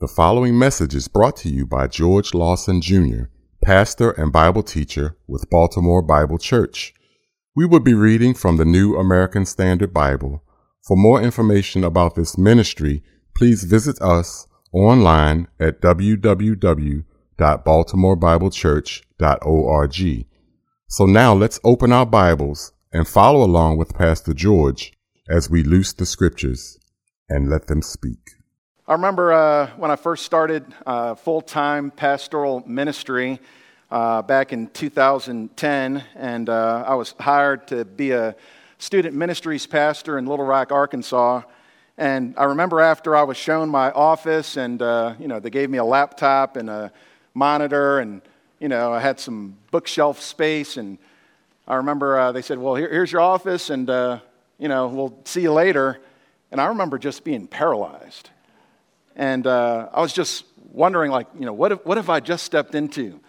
The following message is brought to you by George Lawson Jr., pastor and Bible teacher with Baltimore Bible Church. We will be reading from the New American Standard Bible. For more information about this ministry, please visit us online at www.baltimorebiblechurch.org. So now let's open our Bibles and follow along with Pastor George as we loose the scriptures and let them speak. I remember uh, when I first started uh, full time pastoral ministry uh, back in 2010, and uh, I was hired to be a student ministries pastor in Little Rock, Arkansas. And I remember after I was shown my office, and uh, you know they gave me a laptop and a monitor, and you know I had some bookshelf space, and I remember uh, they said, "Well, here, here's your office, and you know we'll see you later." And I remember just being paralyzed. And uh, I was just wondering, like, you know, what, if, what have I just stepped into?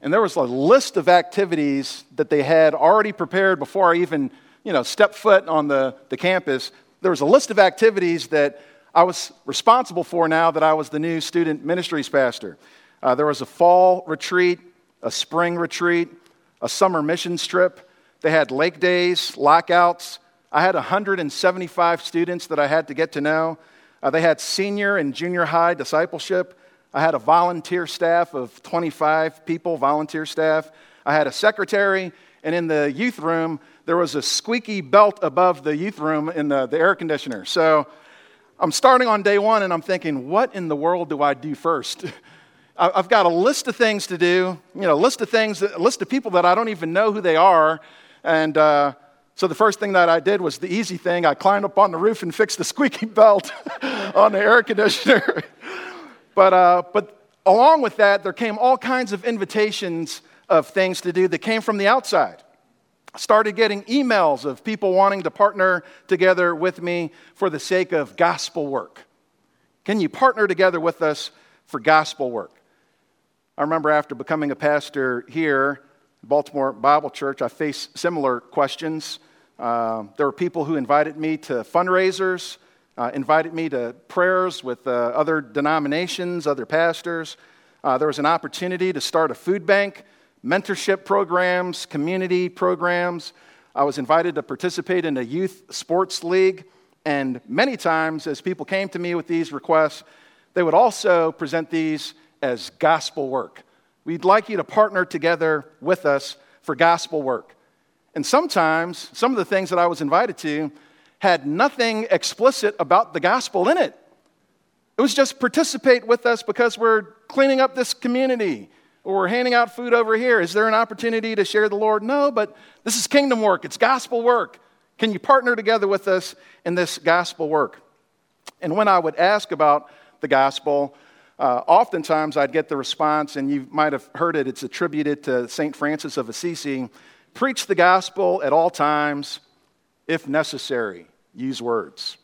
And there was a list of activities that they had already prepared before I even, you know, stepped foot on the, the campus. There was a list of activities that I was responsible for now that I was the new student ministries pastor. Uh, there was a fall retreat, a spring retreat, a summer missions trip. They had lake days, lockouts. I had 175 students that I had to get to know. Uh, they had senior and junior high discipleship. I had a volunteer staff of 25 people, volunteer staff. I had a secretary, and in the youth room, there was a squeaky belt above the youth room in the, the air conditioner. So I'm starting on day one, and I'm thinking, what in the world do I do first? I've got a list of things to do, you know, a list of things, a list of people that I don't even know who they are, and uh, so the first thing that I did was the easy thing. I climbed up on the roof and fixed the squeaky belt on the air conditioner. but, uh, but along with that, there came all kinds of invitations of things to do that came from the outside. I started getting emails of people wanting to partner together with me for the sake of gospel work. Can you partner together with us for gospel work? I remember after becoming a pastor here, Baltimore Bible Church, I faced similar questions. Uh, there were people who invited me to fundraisers, uh, invited me to prayers with uh, other denominations, other pastors. Uh, there was an opportunity to start a food bank, mentorship programs, community programs. I was invited to participate in a youth sports league. And many times, as people came to me with these requests, they would also present these as gospel work. We'd like you to partner together with us for gospel work. And sometimes, some of the things that I was invited to had nothing explicit about the gospel in it. It was just participate with us because we're cleaning up this community or we're handing out food over here. Is there an opportunity to share the Lord? No, but this is kingdom work, it's gospel work. Can you partner together with us in this gospel work? And when I would ask about the gospel, uh, oftentimes I'd get the response, and you might have heard it, it's attributed to St. Francis of Assisi preach the gospel at all times, if necessary, use words.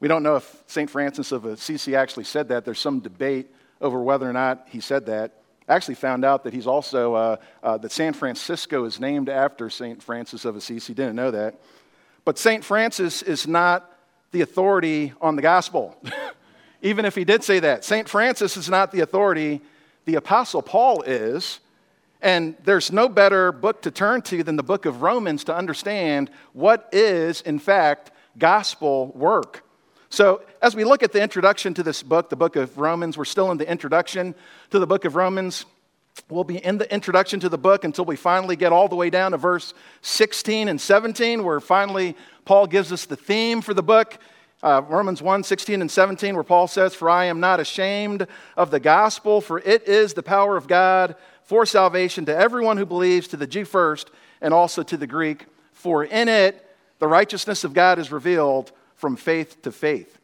We don't know if St. Francis of Assisi actually said that. There's some debate over whether or not he said that. I actually found out that he's also, uh, uh, that San Francisco is named after St. Francis of Assisi. Didn't know that. But St. Francis is not the authority on the gospel. even if he did say that. St. Francis is not the authority, the Apostle Paul is. And there's no better book to turn to than the book of Romans to understand what is, in fact, gospel work. So, as we look at the introduction to this book, the book of Romans, we're still in the introduction to the book of Romans. We'll be in the introduction to the book until we finally get all the way down to verse 16 and 17, where finally Paul gives us the theme for the book uh, Romans 1 16 and 17, where Paul says, For I am not ashamed of the gospel, for it is the power of God for salvation to everyone who believes, to the Jew first, and also to the Greek. For in it the righteousness of God is revealed from faith to faith.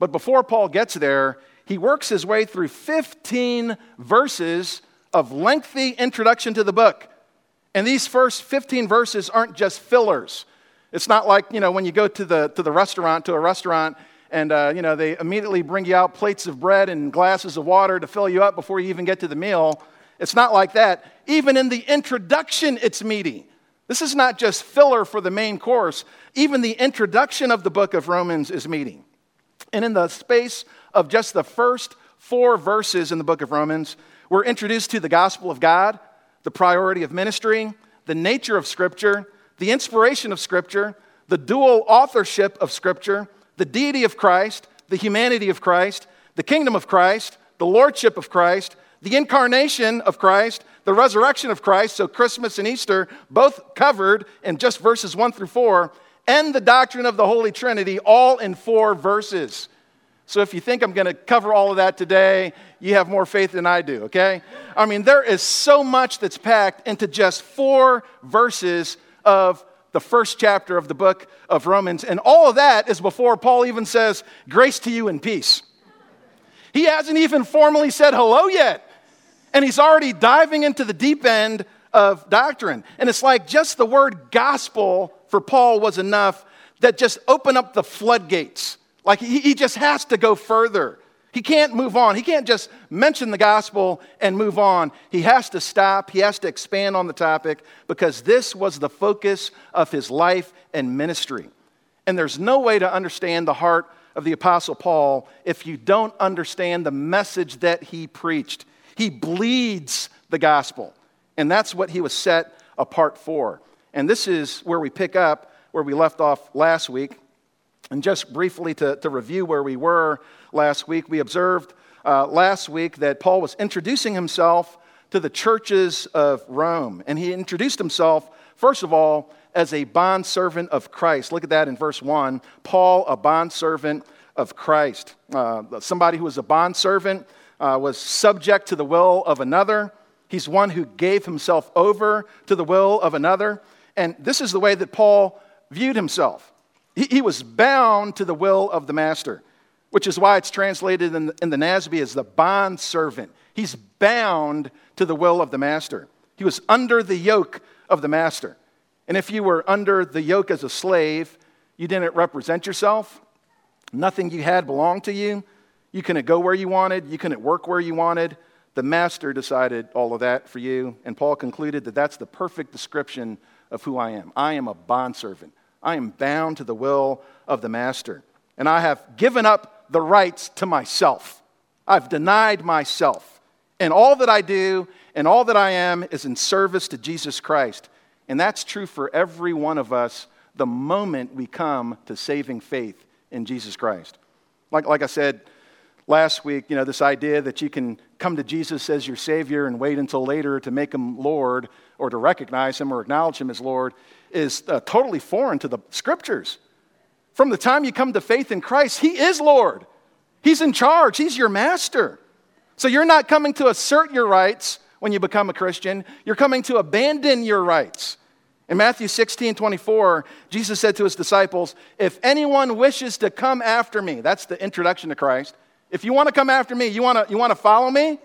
But before Paul gets there, he works his way through 15 verses of lengthy introduction to the book. And these first 15 verses aren't just fillers. It's not like, you know, when you go to the, to the restaurant, to a restaurant, and, uh, you know, they immediately bring you out plates of bread and glasses of water to fill you up before you even get to the meal. It's not like that. Even in the introduction, it's meaty. This is not just filler for the main course. Even the introduction of the book of Romans is meaty. And in the space of just the first four verses in the book of Romans, we're introduced to the gospel of God, the priority of ministry, the nature of Scripture, the inspiration of Scripture, the dual authorship of Scripture, the deity of Christ, the humanity of Christ, the kingdom of Christ, the lordship of Christ, the incarnation of Christ, the resurrection of Christ, so Christmas and Easter, both covered in just verses 1 through 4, and the doctrine of the Holy Trinity, all in four verses. So if you think I'm going to cover all of that today, you have more faith than I do, okay? I mean, there is so much that's packed into just four verses of the first chapter of the book of Romans. And all of that is before Paul even says, Grace to you and peace. He hasn't even formally said hello yet. And he's already diving into the deep end of doctrine. And it's like just the word gospel for Paul was enough that just opened up the floodgates. Like he, he just has to go further. He can't move on. He can't just mention the gospel and move on. He has to stop. He has to expand on the topic because this was the focus of his life and ministry. And there's no way to understand the heart of the Apostle Paul if you don't understand the message that he preached. He bleeds the gospel. And that's what he was set apart for. And this is where we pick up where we left off last week. And just briefly to, to review where we were last week, we observed uh, last week that Paul was introducing himself to the churches of Rome. And he introduced himself, first of all, as a bondservant of Christ. Look at that in verse 1. Paul, a bondservant of Christ. Uh, somebody who was a bondservant uh, was subject to the will of another. He's one who gave himself over to the will of another. And this is the way that Paul viewed himself. He, he was bound to the will of the master, which is why it's translated in the, in the NASB as the bond servant. He's bound to the will of the master. He was under the yoke of the master. And if you were under the yoke as a slave, you didn't represent yourself. Nothing you had belonged to you. You couldn't go where you wanted, you couldn't work where you wanted. The master decided all of that for you. And Paul concluded that that's the perfect description of who I am. I am a bondservant. I am bound to the will of the master. And I have given up the rights to myself. I've denied myself. And all that I do and all that I am is in service to Jesus Christ. And that's true for every one of us the moment we come to saving faith in Jesus Christ. Like, like I said, last week, you know, this idea that you can come to Jesus as your Savior and wait until later to make Him Lord or to recognize Him or acknowledge Him as Lord is uh, totally foreign to the Scriptures. From the time you come to faith in Christ, He is Lord. He's in charge, He's your master. So you're not coming to assert your rights when you become a Christian, you're coming to abandon your rights. In Matthew 16, 24, Jesus said to his disciples, If anyone wishes to come after me, that's the introduction to Christ, if you want to come after me, you want to, you want to follow me?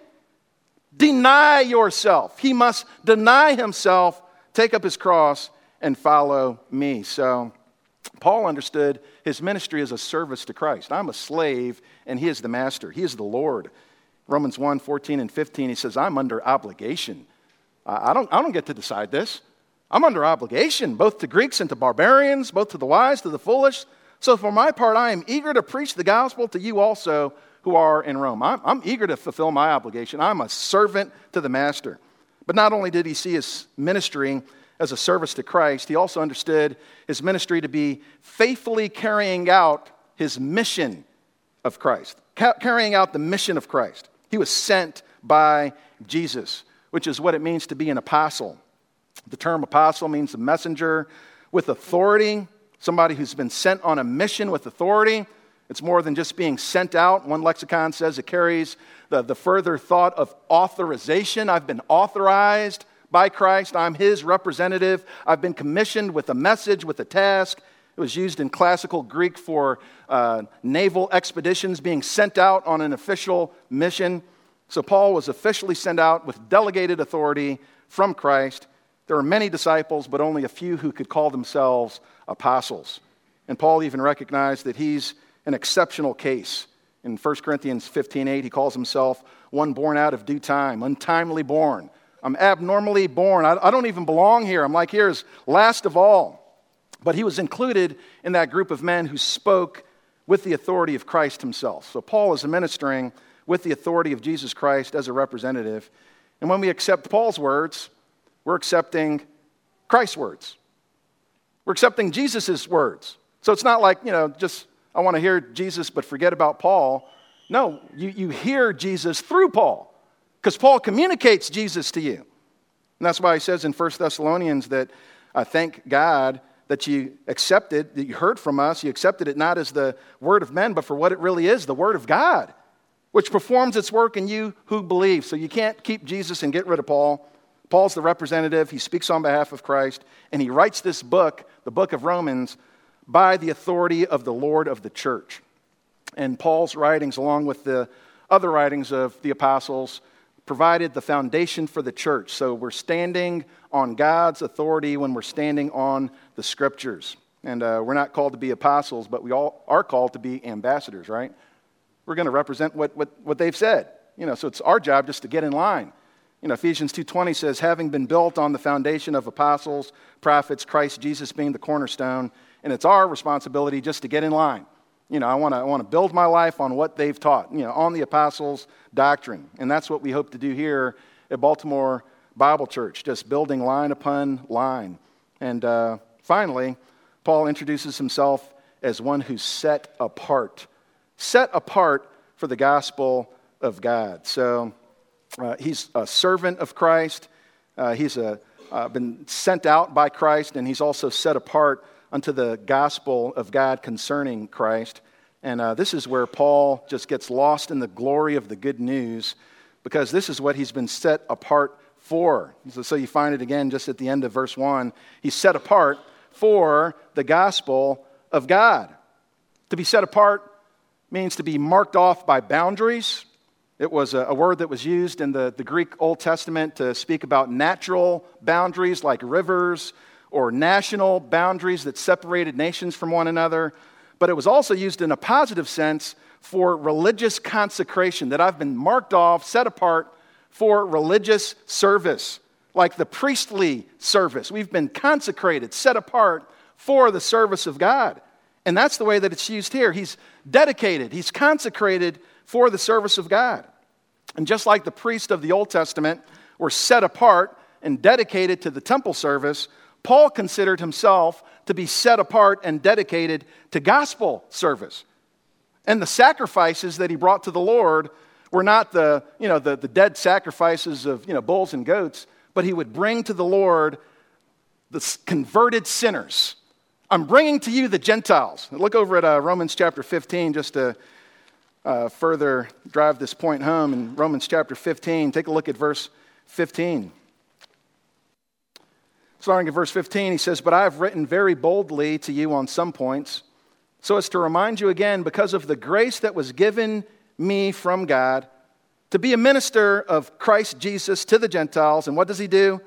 Deny yourself. He must deny himself, take up his cross, and follow me. So, Paul understood his ministry as a service to Christ. I'm a slave, and he is the master, he is the Lord. Romans 1 14 and 15, he says, I'm under obligation. I don't, I don't get to decide this. I'm under obligation, both to Greeks and to barbarians, both to the wise, to the foolish. So, for my part, I am eager to preach the gospel to you also who are in Rome. I'm, I'm eager to fulfill my obligation. I'm a servant to the master. But not only did he see his ministry as a service to Christ, he also understood his ministry to be faithfully carrying out his mission of Christ, ca- carrying out the mission of Christ. He was sent by Jesus, which is what it means to be an apostle. The term apostle means a messenger with authority, somebody who's been sent on a mission with authority. It's more than just being sent out. One lexicon says it carries the, the further thought of authorization. I've been authorized by Christ. I'm his representative. I've been commissioned with a message, with a task. It was used in classical Greek for uh, naval expeditions being sent out on an official mission. So Paul was officially sent out with delegated authority from Christ. There were many disciples, but only a few who could call themselves apostles. And Paul even recognized that he's an exceptional case. In 1 Corinthians 15:8, he calls himself one born out of due time, untimely born. I'm abnormally born. I, I don't even belong here. I'm like here's last of all. But he was included in that group of men who spoke with the authority of Christ himself. So Paul is ministering with the authority of Jesus Christ as a representative. And when we accept Paul's words, we're accepting Christ's words. We're accepting Jesus' words. So it's not like, you know, just I want to hear Jesus but forget about Paul. No, you, you hear Jesus through Paul because Paul communicates Jesus to you. And that's why he says in 1 Thessalonians that I thank God that you accepted, that you heard from us. You accepted it not as the word of men, but for what it really is the word of God, which performs its work in you who believe. So you can't keep Jesus and get rid of Paul. Paul's the representative. He speaks on behalf of Christ, and he writes this book, the book of Romans, by the authority of the Lord of the church. And Paul's writings, along with the other writings of the apostles, provided the foundation for the church. So we're standing on God's authority when we're standing on the scriptures. And uh, we're not called to be apostles, but we all are called to be ambassadors, right? We're going to represent what, what, what they've said. You know, so it's our job just to get in line. You know, Ephesians 2.20 says, having been built on the foundation of apostles, prophets, Christ Jesus being the cornerstone, and it's our responsibility just to get in line. You know, I want to I want to build my life on what they've taught, you know, on the apostles' doctrine. And that's what we hope to do here at Baltimore Bible Church, just building line upon line. And uh, finally, Paul introduces himself as one who's set apart, set apart for the gospel of God. So uh, he's a servant of Christ. Uh, he's a, uh, been sent out by Christ, and he's also set apart unto the gospel of God concerning Christ. And uh, this is where Paul just gets lost in the glory of the good news because this is what he's been set apart for. So you find it again just at the end of verse 1. He's set apart for the gospel of God. To be set apart means to be marked off by boundaries. It was a, a word that was used in the, the Greek Old Testament to speak about natural boundaries like rivers or national boundaries that separated nations from one another, but it was also used in a positive sense for religious consecration, that I've been marked off, set apart for religious service, like the priestly service. We've been consecrated, set apart for the service of God. And that's the way that it's used here. He's dedicated, he's consecrated for the service of God. And just like the priests of the Old Testament were set apart and dedicated to the temple service, Paul considered himself to be set apart and dedicated to gospel service. And the sacrifices that he brought to the Lord were not the, you know, the, the dead sacrifices of you know, bulls and goats, but he would bring to the Lord the converted sinners. I'm bringing to you the Gentiles. Look over at uh, Romans chapter 15 just to uh, further drive this point home. In Romans chapter 15, take a look at verse 15. Starting at verse 15, he says, But I have written very boldly to you on some points, so as to remind you again, because of the grace that was given me from God, to be a minister of Christ Jesus to the Gentiles. And what does he do?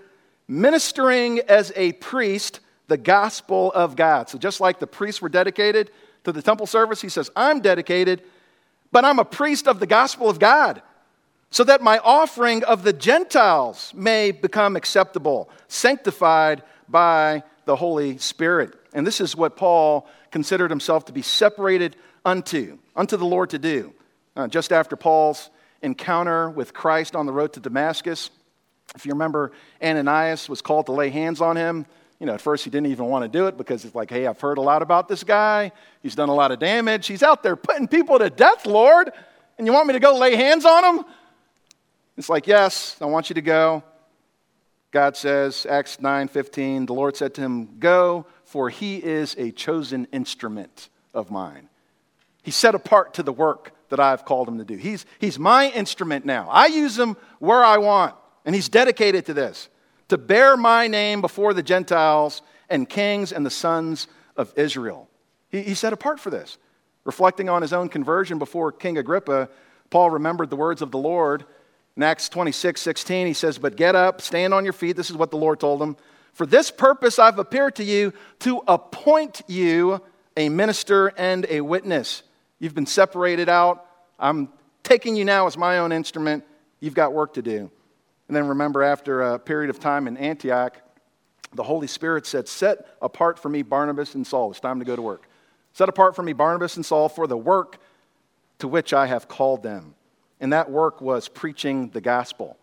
Ministering as a priest the gospel of God. So just like the priests were dedicated to the temple service, he says, I'm dedicated, but I'm a priest of the gospel of God so that my offering of the Gentiles may become acceptable, sanctified by the Holy Spirit. And this is what Paul considered himself to be separated unto, unto the Lord to do. Uh, just after Paul's encounter with Christ on the road to Damascus, if you remember, Ananias was called to lay hands on him. You know, at first he didn't even want to do it because it's like, hey, I've heard a lot about this guy. He's done a lot of damage. He's out there putting people to death, Lord. And you want me to go lay hands on him? It's like, yes, I want you to go. God says, Acts 9 15, the Lord said to him, Go, for he is a chosen instrument of mine. He's set apart to the work that I've called him to do. He's, he's my instrument now. I use him where I want, and he's dedicated to this to bear my name before the Gentiles and kings and the sons of Israel. He, he's set apart for this. Reflecting on his own conversion before King Agrippa, Paul remembered the words of the Lord in Acts 26, 16, he says, But get up, stand on your feet. This is what the Lord told him. For this purpose I've appeared to you to appoint you a minister and a witness. You've been separated out. I'm taking you now as my own instrument. You've got work to do. And then remember, after a period of time in Antioch, the Holy Spirit said, Set apart for me Barnabas and Saul. It's time to go to work. Set apart for me Barnabas and Saul for the work to which I have called them. And that work was preaching the gospel.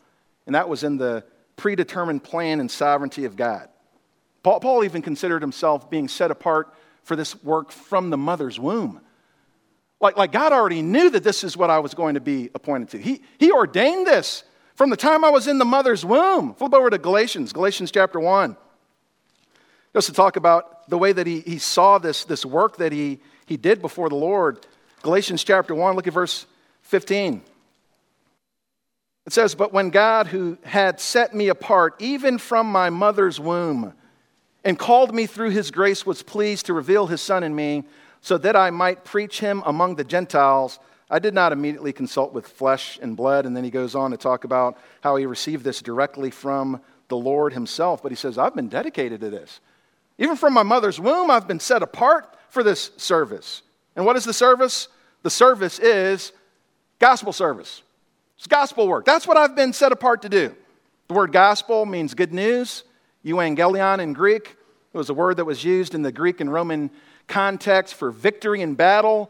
And that was in the predetermined plan and sovereignty of God. Paul, Paul even considered himself being set apart for this work from the mother's womb. Like, like God already knew that this is what I was going to be appointed to. He, he ordained this from the time I was in the mother's womb. Flip over to Galatians, Galatians chapter 1. Just to talk about the way that he, he saw this, this work that he, he did before the Lord. Galatians chapter 1, look at verse 15. It says, But when God, who had set me apart, even from my mother's womb, and called me through his grace, was pleased to reveal his Son in me, so that I might preach him among the Gentiles. I did not immediately consult with flesh and blood. And then he goes on to talk about how he received this directly from the Lord himself. But he says, I've been dedicated to this. Even from my mother's womb, I've been set apart for this service. And what is the service? The service is gospel service. It's gospel work. That's what I've been set apart to do. The word gospel means good news. Euangelion in Greek. It was a word that was used in the Greek and Roman context for victory in battle.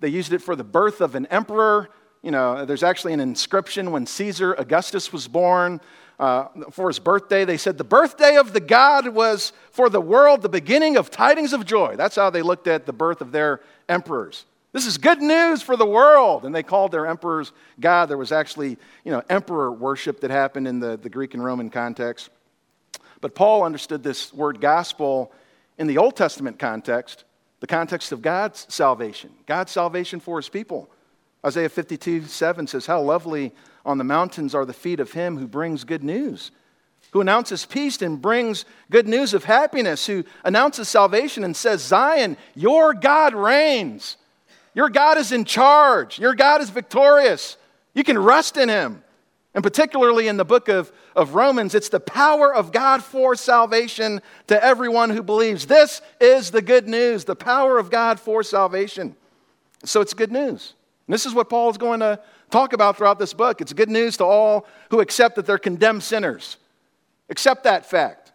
They used it for the birth of an emperor. You know, there's actually an inscription when Caesar Augustus was born. Uh, for his birthday, they said the birthday of the God was for the world the beginning of tidings of joy. That's how they looked at the birth of their emperors. This is good news for the world. And they called their emperors God. There was actually, you know, emperor worship that happened in the, the Greek and Roman context. But Paul understood this word gospel in the Old Testament context, the context of God's salvation, God's salvation for his people. Isaiah 52 7 says, How lovely on the mountains are the feet of him who brings good news, who announces peace and brings good news of happiness, who announces salvation and says, Zion, your God reigns. Your God is in charge. Your God is victorious. You can rest in him. And particularly in the book of, of Romans, it's the power of God for salvation to everyone who believes. This is the good news, the power of God for salvation. So it's good news. And this is what Paul is going to talk about throughout this book. It's good news to all who accept that they're condemned sinners. Accept that fact.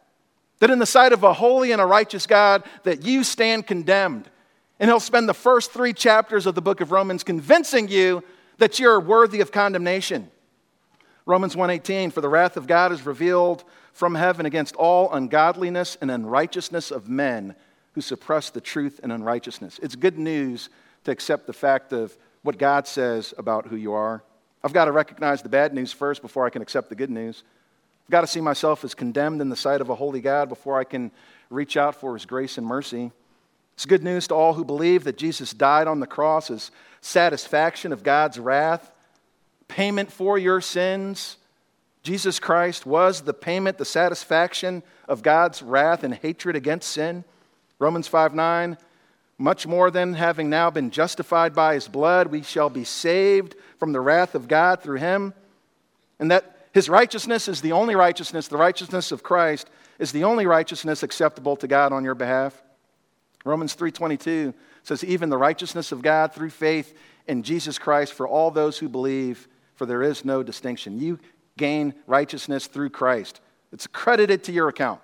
That in the sight of a holy and a righteous God, that you stand condemned. And he'll spend the first three chapters of the book of Romans convincing you that you're worthy of condemnation. Romans 1:18 for the wrath of God is revealed from heaven against all ungodliness and unrighteousness of men who suppress the truth and unrighteousness. It's good news to accept the fact of what God says about who you are. I've got to recognize the bad news first before I can accept the good news. I've got to see myself as condemned in the sight of a holy God before I can reach out for his grace and mercy. It's good news to all who believe that Jesus died on the cross as satisfaction of God's wrath, payment for your sins. Jesus Christ was the payment, the satisfaction of God's wrath and hatred against sin. Romans 5 9, much more than having now been justified by his blood, we shall be saved from the wrath of God through him. And that his righteousness is the only righteousness, the righteousness of Christ is the only righteousness acceptable to God on your behalf. Romans 3:22 says even the righteousness of God through faith in Jesus Christ for all those who believe for there is no distinction. You gain righteousness through Christ. It's credited to your account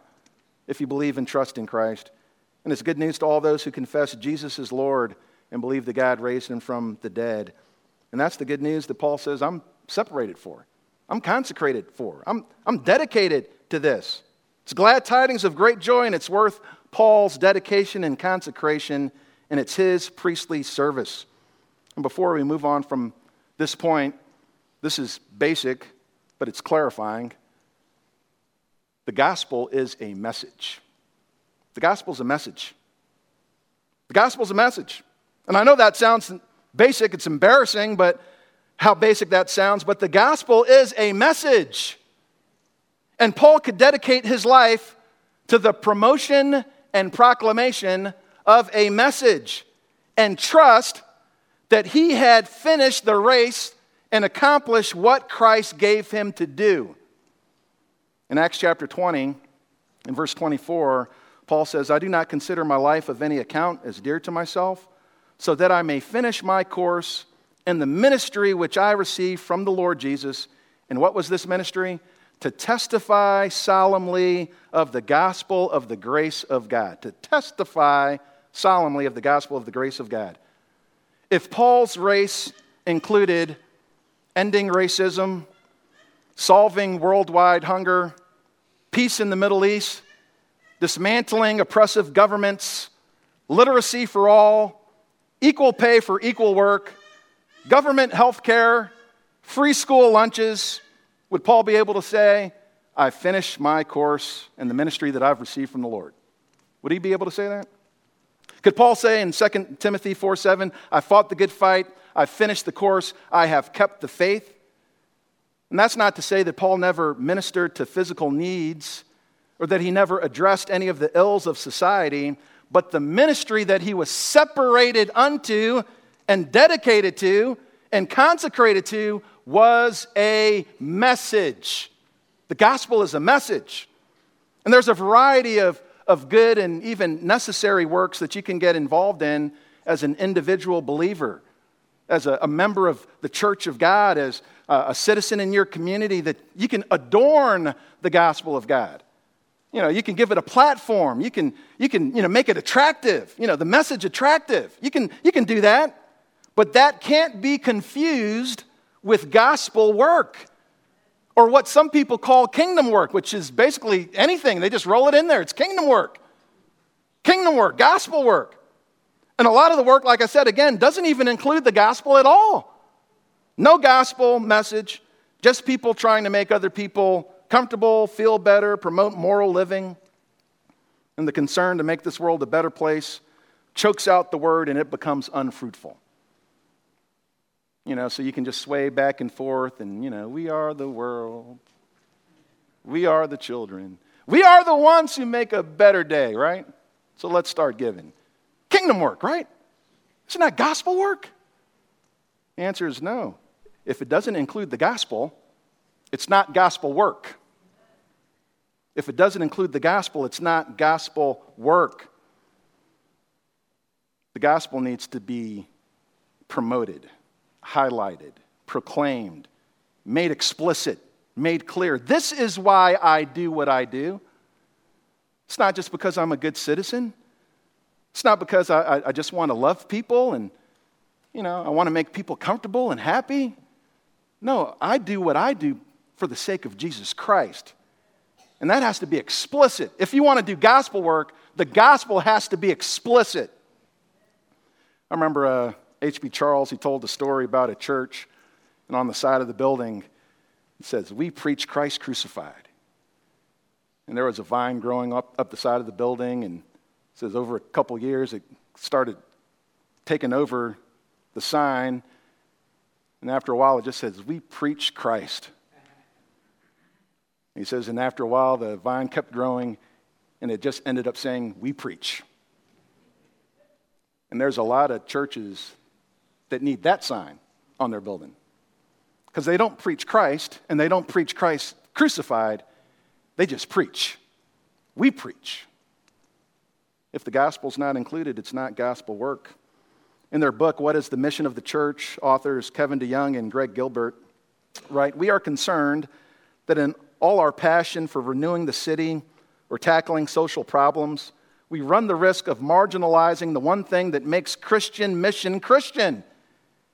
if you believe and trust in Christ. And it's good news to all those who confess Jesus is Lord and believe that God raised him from the dead. And that's the good news that Paul says I'm separated for. I'm consecrated for. I'm, I'm dedicated to this. It's glad tidings of great joy, and it's worth Paul's dedication and consecration, and it's his priestly service. And before we move on from this point, this is basic, but it's clarifying. The gospel is a message. The gospel is a message. The gospel is a message. And I know that sounds basic, it's embarrassing, but how basic that sounds, but the gospel is a message. And Paul could dedicate his life to the promotion and proclamation of a message and trust that he had finished the race and accomplished what Christ gave him to do. In Acts chapter 20, in verse 24, Paul says, I do not consider my life of any account as dear to myself, so that I may finish my course in the ministry which I received from the Lord Jesus. And what was this ministry? To testify solemnly of the gospel of the grace of God. To testify solemnly of the gospel of the grace of God. If Paul's race included ending racism, solving worldwide hunger, peace in the Middle East, dismantling oppressive governments, literacy for all, equal pay for equal work, government health care, free school lunches, would Paul be able to say, I finished my course in the ministry that I've received from the Lord? Would he be able to say that? Could Paul say in 2 Timothy 4 7, I fought the good fight, I finished the course, I have kept the faith? And that's not to say that Paul never ministered to physical needs or that he never addressed any of the ills of society, but the ministry that he was separated unto and dedicated to and consecrated to was a message. The gospel is a message. And there's a variety of, of good and even necessary works that you can get involved in as an individual believer, as a, a member of the church of God, as a, a citizen in your community, that you can adorn the gospel of God. You know, you can give it a platform. You can, you can you know, make it attractive, you know, the message attractive. You can, you can do that. But that can't be confused with gospel work or what some people call kingdom work, which is basically anything. They just roll it in there. It's kingdom work. Kingdom work, gospel work. And a lot of the work, like I said again, doesn't even include the gospel at all. No gospel message, just people trying to make other people comfortable, feel better, promote moral living. And the concern to make this world a better place chokes out the word and it becomes unfruitful. You know, so you can just sway back and forth and, you know, we are the world. We are the children. We are the ones who make a better day, right? So let's start giving. Kingdom work, right? Isn't that gospel work? The answer is no. If it doesn't include the gospel, it's not gospel work. If it doesn't include the gospel, it's not gospel work. The gospel needs to be promoted highlighted, proclaimed, made explicit, made clear. This is why I do what I do. It's not just because I'm a good citizen. It's not because I, I just want to love people and, you know, I want to make people comfortable and happy. No, I do what I do for the sake of Jesus Christ. And that has to be explicit. If you want to do gospel work, the gospel has to be explicit. I remember uh, H.B. Charles, he told a story about a church, and on the side of the building, it says, We preach Christ crucified. And there was a vine growing up, up the side of the building, and says over a couple years, it started taking over the sign. And after a while, it just says, We preach Christ. He says, and after a while, the vine kept growing, and it just ended up saying, We preach. And there's a lot of churches that need that sign on their building. Because they don't preach Christ and they don't preach Christ crucified, they just preach. We preach. If the gospel's not included, it's not gospel work. In their book, What is the Mission of the Church? authors Kevin DeYoung and Greg Gilbert write We are concerned that in all our passion for renewing the city or tackling social problems, we run the risk of marginalizing the one thing that makes Christian mission Christian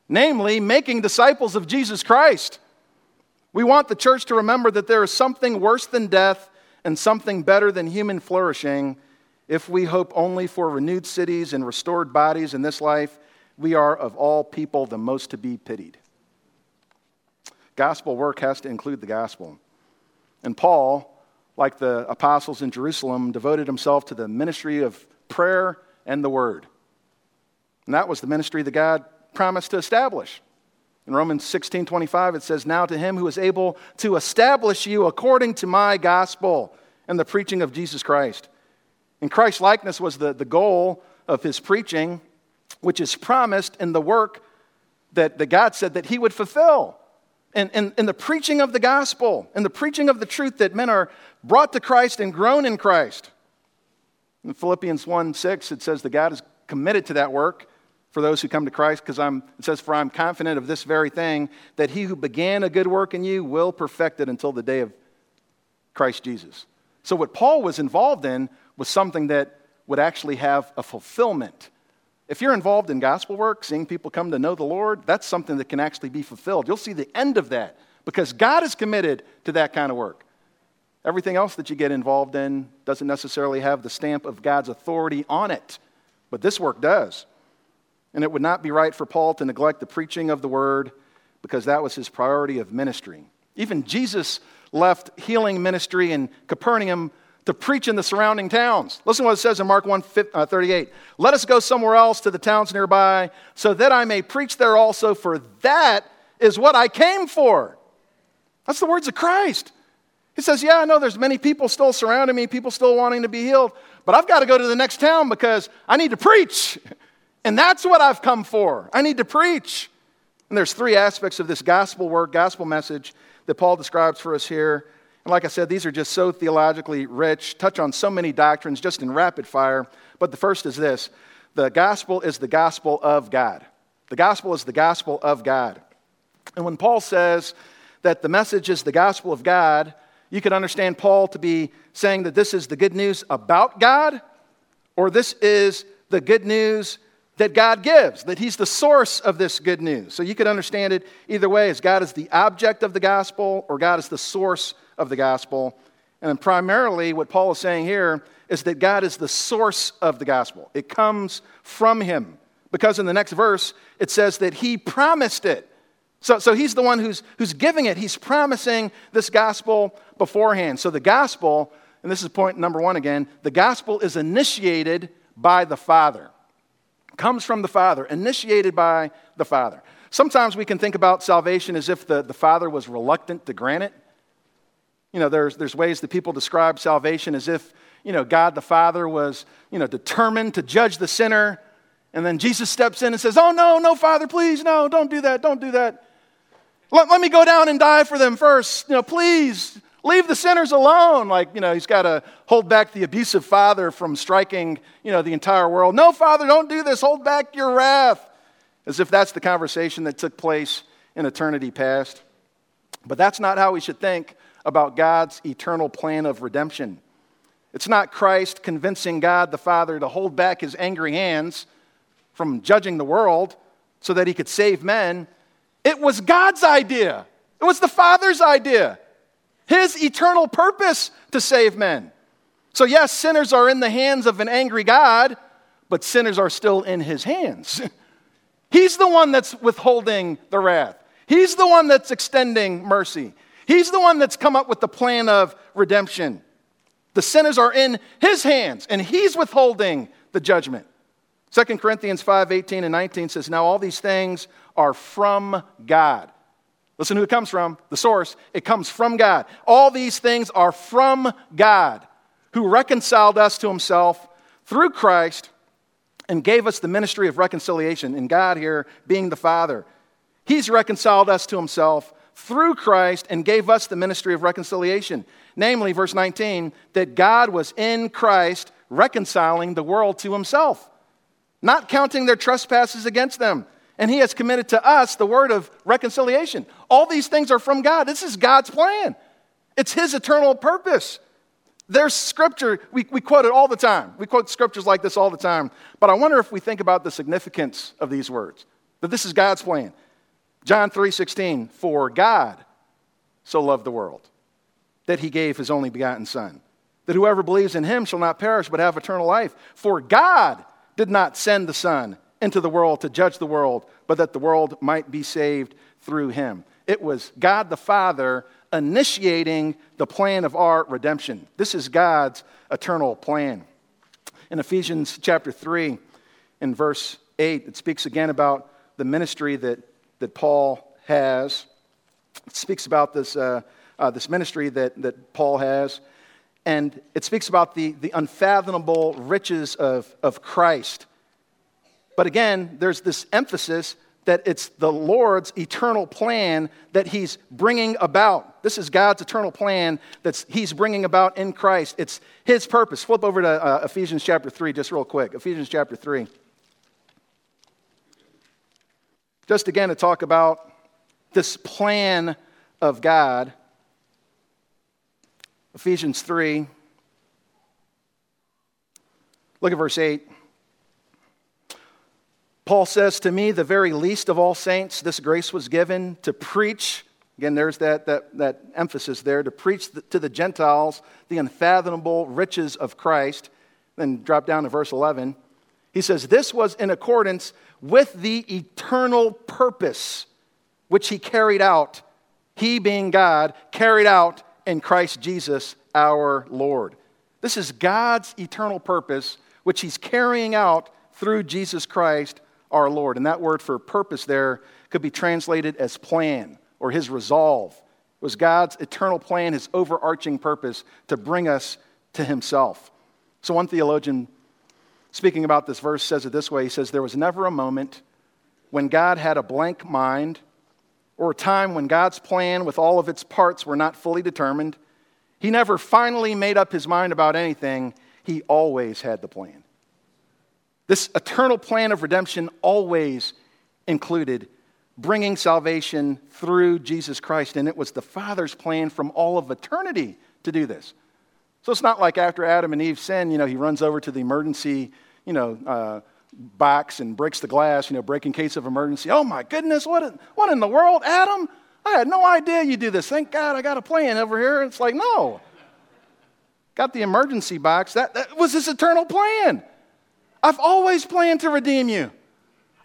namely, making disciples of Jesus Christ. We want the church to remember that there is something worse than death and something better than human flourishing. If we hope only for renewed cities and restored bodies in this life, we are of all people the most to be pitied. Gospel work has to include the gospel. And Paul, like the apostles in Jerusalem, devoted himself to the ministry of prayer and the word. And that was the ministry that God promised to establish. In Romans 16 25, it says, Now to him who is able to establish you according to my gospel and the preaching of Jesus Christ. And Christ's likeness was the, the goal of his preaching, which is promised in the work that, that God said that he would fulfill. In, in, in the preaching of the gospel, in the preaching of the truth that men are brought to Christ and grown in Christ. In Philippians 1 6, it says that God is committed to that work for those who come to Christ because I'm, it says, For I'm confident of this very thing, that he who began a good work in you will perfect it until the day of Christ Jesus. So, what Paul was involved in was something that would actually have a fulfillment. If you're involved in gospel work, seeing people come to know the Lord, that's something that can actually be fulfilled. You'll see the end of that because God is committed to that kind of work. Everything else that you get involved in doesn't necessarily have the stamp of God's authority on it, but this work does. And it would not be right for Paul to neglect the preaching of the word because that was his priority of ministry. Even Jesus left healing ministry in Capernaum to preach in the surrounding towns. Listen to what it says in Mark 1 uh, 38. Let us go somewhere else to the towns nearby so that I may preach there also, for that is what I came for. That's the words of Christ. He says, Yeah, I know there's many people still surrounding me, people still wanting to be healed, but I've got to go to the next town because I need to preach. And that's what I've come for. I need to preach. And there's three aspects of this gospel work, gospel message that Paul describes for us here. And like I said, these are just so theologically rich, touch on so many doctrines just in rapid fire. But the first is this the gospel is the gospel of God. The gospel is the gospel of God. And when Paul says that the message is the gospel of God, you could understand Paul to be saying that this is the good news about God, or this is the good news that God gives, that He's the source of this good news. So you could understand it either way as God is the object of the gospel or God is the source of the gospel. And primarily, what Paul is saying here is that God is the source of the gospel. It comes from Him. Because in the next verse, it says that He promised it. So, so He's the one who's, who's giving it. He's promising this gospel beforehand. So the gospel, and this is point number one again, the gospel is initiated by the Father comes from the Father, initiated by the Father. Sometimes we can think about salvation as if the, the Father was reluctant to grant it. You know, there's, there's ways that people describe salvation as if, you know, God the Father was, you know, determined to judge the sinner. And then Jesus steps in and says, Oh, no, no, Father, please, no, don't do that, don't do that. Let, let me go down and die for them first. You know, please, Leave the sinners alone. Like, you know, he's got to hold back the abusive father from striking, you know, the entire world. No, father, don't do this. Hold back your wrath. As if that's the conversation that took place in eternity past. But that's not how we should think about God's eternal plan of redemption. It's not Christ convincing God the Father to hold back his angry hands from judging the world so that he could save men. It was God's idea, it was the Father's idea his eternal purpose to save men. So, yes, sinners are in the hands of an angry God, but sinners are still in his hands. He's the one that's withholding the wrath, he's the one that's extending mercy, he's the one that's come up with the plan of redemption. The sinners are in his hands, and he's withholding the judgment. 2 Corinthians 5 18 and 19 says, Now all these things are from God Listen who it comes from, the source. It comes from God. All these things are from God, who reconciled us to himself through Christ and gave us the ministry of reconciliation. And God here being the Father. He's reconciled us to himself through Christ and gave us the ministry of reconciliation. Namely, verse 19, that God was in Christ reconciling the world to himself, not counting their trespasses against them and he has committed to us the word of reconciliation. All these things are from God. This is God's plan, it's his eternal purpose. There's scripture, we, we quote it all the time. We quote scriptures like this all the time. But I wonder if we think about the significance of these words that this is God's plan. John 3:16, for God so loved the world that he gave his only begotten Son, that whoever believes in him shall not perish but have eternal life. For God did not send the Son into the world to judge the world, but that the world might be saved through him. It was God the Father initiating the plan of our redemption. This is God's eternal plan. In Ephesians chapter 3, in verse 8, it speaks again about the ministry that, that Paul has. It speaks about this, uh, uh, this ministry that, that Paul has. And it speaks about the, the unfathomable riches of, of Christ but again, there's this emphasis that it's the Lord's eternal plan that He's bringing about. This is God's eternal plan that He's bringing about in Christ. It's His purpose. Flip over to uh, Ephesians chapter 3, just real quick. Ephesians chapter 3. Just again to talk about this plan of God. Ephesians 3. Look at verse 8. Paul says, To me, the very least of all saints, this grace was given to preach. Again, there's that, that, that emphasis there to preach the, to the Gentiles the unfathomable riches of Christ. Then drop down to verse 11. He says, This was in accordance with the eternal purpose which he carried out, he being God, carried out in Christ Jesus our Lord. This is God's eternal purpose, which he's carrying out through Jesus Christ our Lord. And that word for purpose there could be translated as plan or his resolve. It was God's eternal plan, his overarching purpose to bring us to himself. So, one theologian speaking about this verse says it this way He says, There was never a moment when God had a blank mind or a time when God's plan with all of its parts were not fully determined. He never finally made up his mind about anything, he always had the plan. This eternal plan of redemption always included bringing salvation through Jesus Christ, and it was the Father's plan from all of eternity to do this. So it's not like after Adam and Eve sin, you know, he runs over to the emergency, you know, uh, box and breaks the glass, you know, break in case of emergency. Oh my goodness, what in, what in the world, Adam? I had no idea you do this. Thank God I got a plan over here. It's like, no. Got the emergency box. That, that was his eternal plan. I've always planned to redeem you.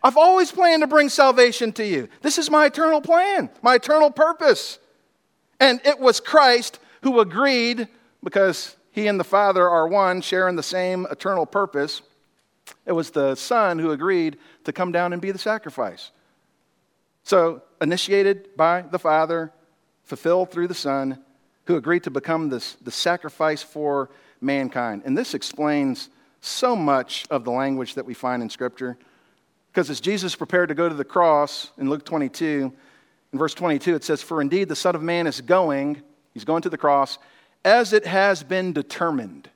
I've always planned to bring salvation to you. This is my eternal plan, my eternal purpose. And it was Christ who agreed, because he and the Father are one, sharing the same eternal purpose. It was the Son who agreed to come down and be the sacrifice. So, initiated by the Father, fulfilled through the Son, who agreed to become this, the sacrifice for mankind. And this explains so much of the language that we find in Scripture. Because as Jesus prepared to go to the cross in Luke 22, in verse 22, it says, For indeed the Son of Man is going, he's going to the cross, as it has been determined.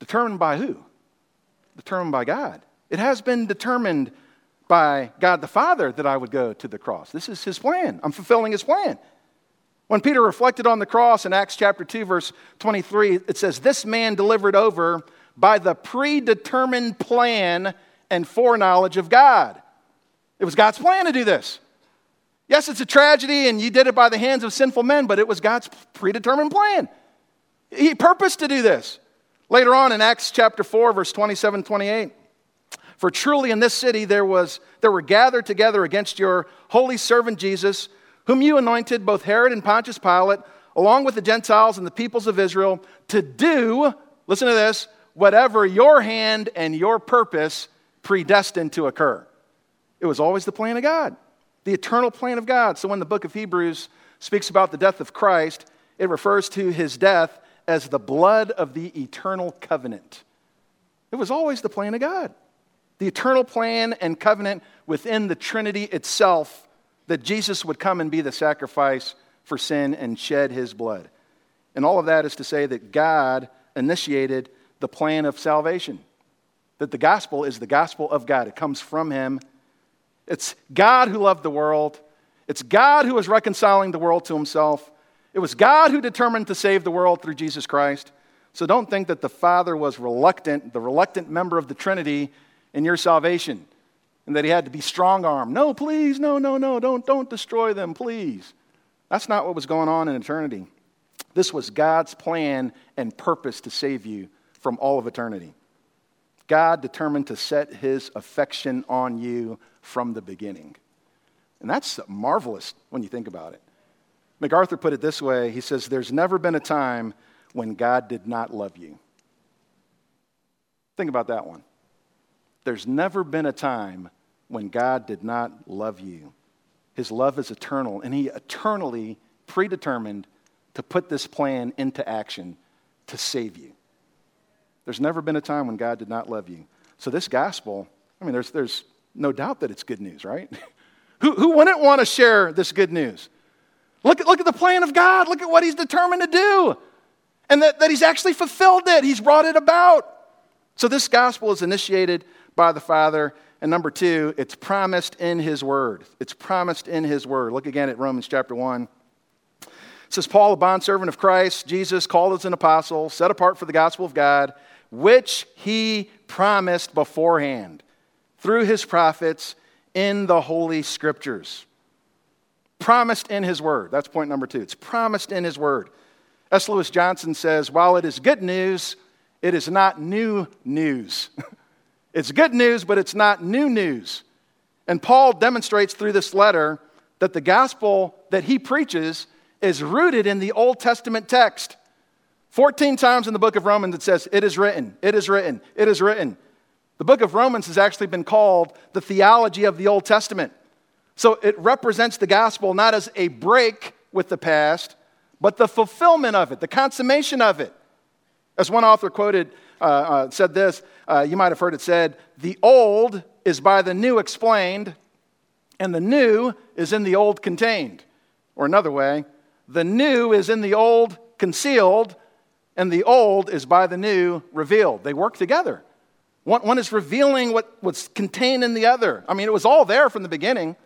Determined by who? Determined by God. It has been determined by God the Father that I would go to the cross. This is his plan. I'm fulfilling his plan. When Peter reflected on the cross in Acts chapter 2, verse 23, it says, This man delivered over by the predetermined plan and foreknowledge of God. It was God's plan to do this. Yes, it's a tragedy, and you did it by the hands of sinful men, but it was God's predetermined plan. He purposed to do this. Later on in Acts chapter 4, verse 27 28, for truly in this city there, was, there were gathered together against your holy servant Jesus, whom you anointed, both Herod and Pontius Pilate, along with the Gentiles and the peoples of Israel, to do, listen to this, whatever your hand and your purpose predestined to occur. It was always the plan of God, the eternal plan of God. So when the book of Hebrews speaks about the death of Christ, it refers to his death as the blood of the eternal covenant. It was always the plan of God. The eternal plan and covenant within the Trinity itself that Jesus would come and be the sacrifice for sin and shed his blood. And all of that is to say that God initiated the plan of salvation. That the gospel is the gospel of God, it comes from Him. It's God who loved the world, it's God who is reconciling the world to Himself. It was God who determined to save the world through Jesus Christ. So don't think that the Father was reluctant, the reluctant member of the Trinity in your salvation, and that he had to be strong armed. No, please, no, no, no, don't, don't destroy them, please. That's not what was going on in eternity. This was God's plan and purpose to save you from all of eternity. God determined to set his affection on you from the beginning. And that's marvelous when you think about it. MacArthur put it this way he says, There's never been a time when God did not love you. Think about that one. There's never been a time when God did not love you. His love is eternal, and He eternally predetermined to put this plan into action to save you. There's never been a time when God did not love you. So, this gospel, I mean, there's, there's no doubt that it's good news, right? who, who wouldn't want to share this good news? Look at, look at the plan of God. Look at what He's determined to do. And that, that He's actually fulfilled it, He's brought it about. So, this gospel is initiated by the Father. And number two, it's promised in His Word. It's promised in His Word. Look again at Romans chapter 1. It says, Paul, a bondservant of Christ, Jesus, called as an apostle, set apart for the gospel of God which he promised beforehand through his prophets in the Holy Scriptures. Promised in his word. That's point number two. It's promised in his word. S. Lewis Johnson says, while it is good news, it is not new news. it's good news, but it's not new news. And Paul demonstrates through this letter that the gospel that he preaches is rooted in the Old Testament text. 14 times in the book of Romans it says, It is written, it is written, it is written. The book of Romans has actually been called the theology of the Old Testament. So it represents the gospel not as a break with the past, but the fulfillment of it, the consummation of it. As one author quoted, uh, uh, said this, uh, you might have heard it said, the old is by the new explained, and the new is in the old contained. Or another way, the new is in the old concealed, and the old is by the new revealed. They work together. One, one is revealing what, what's contained in the other. I mean, it was all there from the beginning,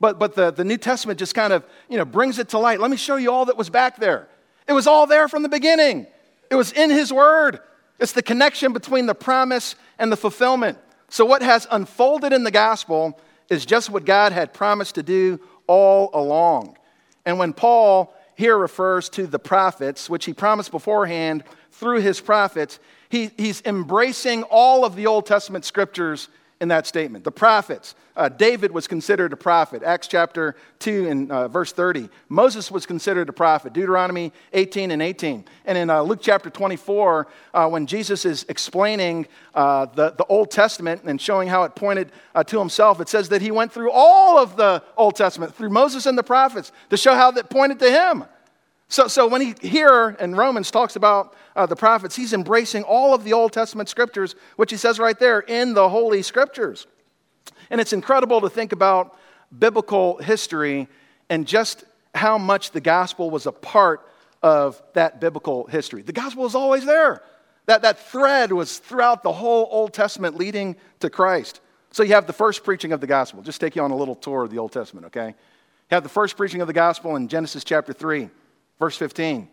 but, but the, the New Testament just kind of you know, brings it to light. Let me show you all that was back there. It was all there from the beginning, it was in His Word. It's the connection between the promise and the fulfillment. So, what has unfolded in the gospel is just what God had promised to do all along. And when Paul here refers to the prophets, which he promised beforehand through his prophets, he, he's embracing all of the Old Testament scriptures in that statement. The prophets. Uh, David was considered a prophet, Acts chapter 2 and uh, verse 30. Moses was considered a prophet, Deuteronomy 18 and 18. And in uh, Luke chapter 24, uh, when Jesus is explaining uh, the, the Old Testament and showing how it pointed uh, to himself, it says that he went through all of the Old Testament, through Moses and the prophets, to show how that pointed to him. So, so when he here in Romans talks about uh, the prophets, he's embracing all of the Old Testament scriptures, which he says right there in the Holy Scriptures. And it's incredible to think about biblical history and just how much the gospel was a part of that biblical history. The gospel was always there. That, that thread was throughout the whole Old Testament leading to Christ. So you have the first preaching of the gospel. Just take you on a little tour of the Old Testament, okay? You have the first preaching of the gospel in Genesis chapter 3. Verse 15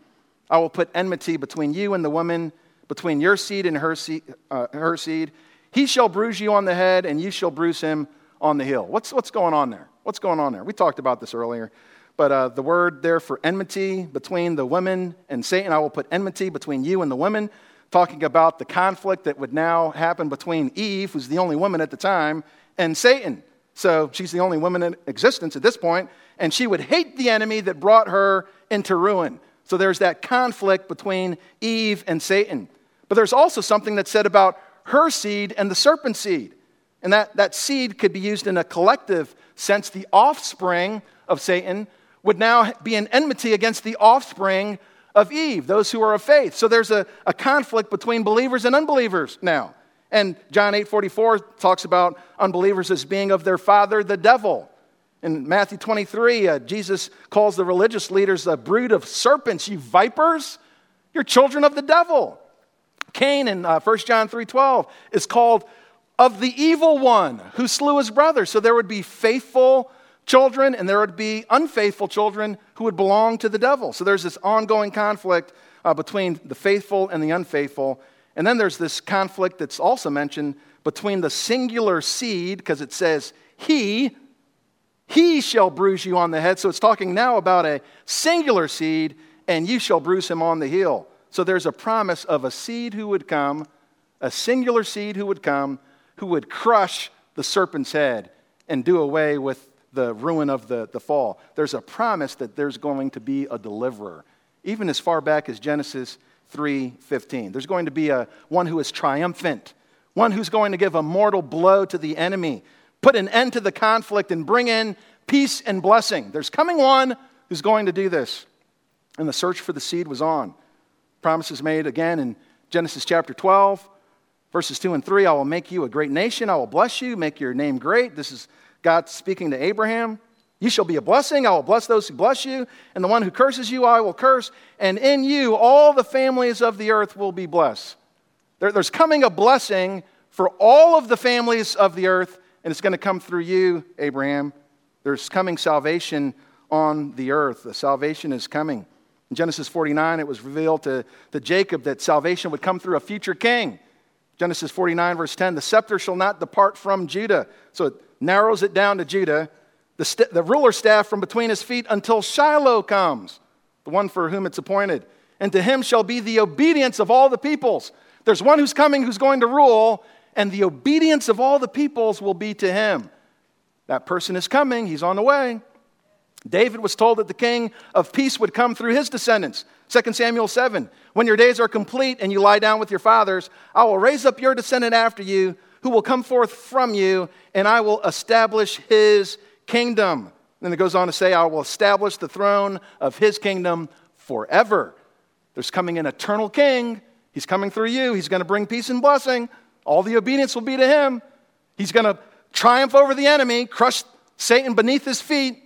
I will put enmity between you and the woman, between your seed and her seed. Uh, her seed. He shall bruise you on the head, and you shall bruise him on the heel. What's, what's going on there? What's going on there? We talked about this earlier. But uh, the word there for enmity between the women and Satan, I will put enmity between you and the women, talking about the conflict that would now happen between Eve, who's the only woman at the time, and Satan. So she's the only woman in existence at this point, and she would hate the enemy that brought her into ruin. So there's that conflict between Eve and Satan. But there's also something that's said about her seed and the serpent seed. And that, that seed could be used in a collective sense. The offspring of Satan would now be an enmity against the offspring of Eve, those who are of faith. So there's a, a conflict between believers and unbelievers now. And John 8 44 talks about unbelievers as being of their father, the devil. In Matthew 23, uh, Jesus calls the religious leaders a brood of serpents, you vipers. You're children of the devil. Cain in uh, 1 John 3:12 is called of the evil one who slew his brother. So there would be faithful children and there would be unfaithful children who would belong to the devil. So there's this ongoing conflict uh, between the faithful and the unfaithful. And then there's this conflict that's also mentioned between the singular seed, because it says he, he shall bruise you on the head. So it's talking now about a singular seed, and you shall bruise him on the heel. So there's a promise of a seed who would come, a singular seed who would come, who would crush the serpent's head and do away with the ruin of the, the fall. There's a promise that there's going to be a deliverer, even as far back as Genesis 3:15. There's going to be a one who is triumphant, one who's going to give a mortal blow to the enemy, put an end to the conflict, and bring in peace and blessing. There's coming one who's going to do this. And the search for the seed was on. Promises made again in Genesis chapter 12, verses 2 and 3. I will make you a great nation. I will bless you, make your name great. This is God speaking to Abraham. You shall be a blessing. I will bless those who bless you, and the one who curses you, I will curse. And in you, all the families of the earth will be blessed. There, there's coming a blessing for all of the families of the earth and it's going to come through you, Abraham. There's coming salvation on the earth. The salvation is coming. In Genesis 49, it was revealed to, to Jacob that salvation would come through a future king. Genesis 49, verse 10 the scepter shall not depart from Judah. So it narrows it down to Judah. The, st- the ruler staff from between his feet until Shiloh comes, the one for whom it's appointed. And to him shall be the obedience of all the peoples. There's one who's coming who's going to rule, and the obedience of all the peoples will be to him. That person is coming, he's on the way. David was told that the king of peace would come through his descendants. 2 Samuel 7 When your days are complete and you lie down with your fathers, I will raise up your descendant after you, who will come forth from you, and I will establish his kingdom. And it goes on to say, I will establish the throne of his kingdom forever. There's coming an eternal king. He's coming through you. He's going to bring peace and blessing. All the obedience will be to him. He's going to triumph over the enemy, crush Satan beneath his feet.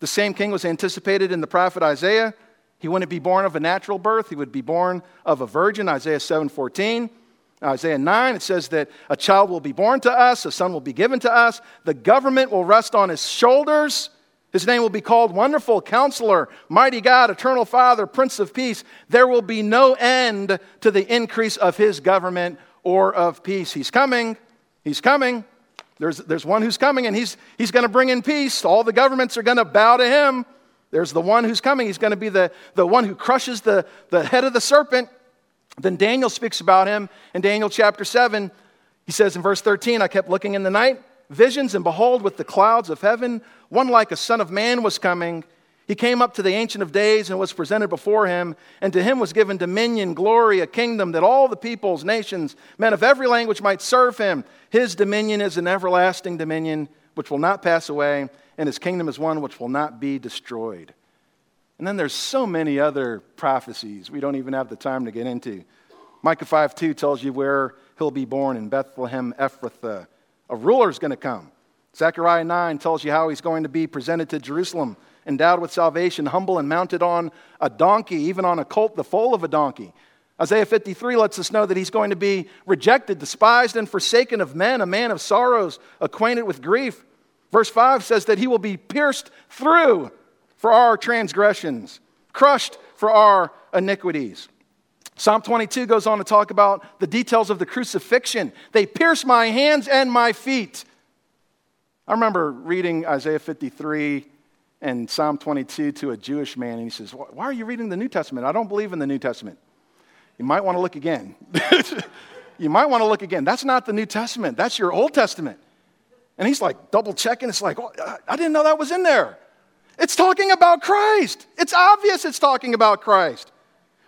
The same king was anticipated in the prophet Isaiah. He wouldn't be born of a natural birth, he would be born of a virgin, Isaiah 7:14. Isaiah 9, it says that a child will be born to us, a son will be given to us, the government will rest on his shoulders. His name will be called Wonderful Counselor, Mighty God, Eternal Father, Prince of Peace. There will be no end to the increase of his government or of peace. He's coming. He's coming. There's, there's one who's coming, and he's, he's going to bring in peace. All the governments are going to bow to him. There's the one who's coming. He's going to be the, the one who crushes the, the head of the serpent. Then Daniel speaks about him in Daniel chapter 7. He says in verse 13, I kept looking in the night, visions, and behold, with the clouds of heaven, one like a son of man was coming. He came up to the Ancient of Days and was presented before him, and to him was given dominion, glory, a kingdom that all the peoples, nations, men of every language might serve him. His dominion is an everlasting dominion which will not pass away, and his kingdom is one which will not be destroyed. And then there's so many other prophecies we don't even have the time to get into. Micah 5 2 tells you where he'll be born in Bethlehem, Ephrathah. A ruler's going to come. Zechariah 9 tells you how he's going to be presented to Jerusalem endowed with salvation, humble and mounted on a donkey, even on a colt, the foal of a donkey. Isaiah 53 lets us know that he's going to be rejected, despised, and forsaken of men, a man of sorrows, acquainted with grief. Verse 5 says that he will be pierced through for our transgressions, crushed for our iniquities. Psalm 22 goes on to talk about the details of the crucifixion. They pierced my hands and my feet. I remember reading Isaiah 53 and Psalm 22 to a Jewish man, and he says, Why are you reading the New Testament? I don't believe in the New Testament. You might want to look again. you might want to look again. That's not the New Testament, that's your Old Testament. And he's like double checking. It's like, oh, I didn't know that was in there. It's talking about Christ. It's obvious it's talking about Christ.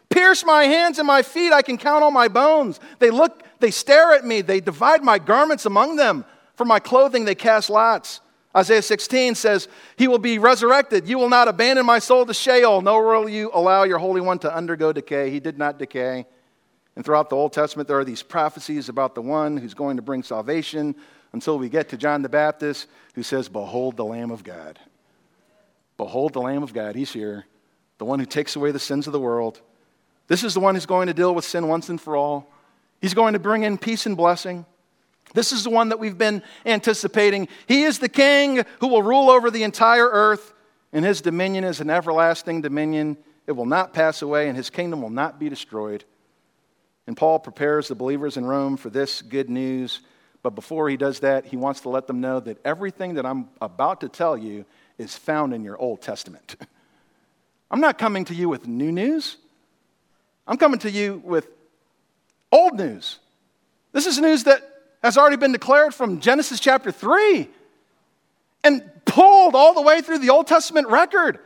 Pierce my hands and my feet, I can count all my bones. They look, they stare at me, they divide my garments among them. For my clothing, they cast lots. Isaiah 16 says, He will be resurrected. You will not abandon my soul to Sheol, nor will you allow your Holy One to undergo decay. He did not decay. And throughout the Old Testament, there are these prophecies about the one who's going to bring salvation until we get to John the Baptist, who says, Behold the Lamb of God. Behold the Lamb of God. He's here, the one who takes away the sins of the world. This is the one who's going to deal with sin once and for all. He's going to bring in peace and blessing. This is the one that we've been anticipating. He is the king who will rule over the entire earth, and his dominion is an everlasting dominion. It will not pass away, and his kingdom will not be destroyed. And Paul prepares the believers in Rome for this good news. But before he does that, he wants to let them know that everything that I'm about to tell you is found in your Old Testament. I'm not coming to you with new news, I'm coming to you with old news. This is news that has already been declared from Genesis chapter 3 and pulled all the way through the Old Testament record.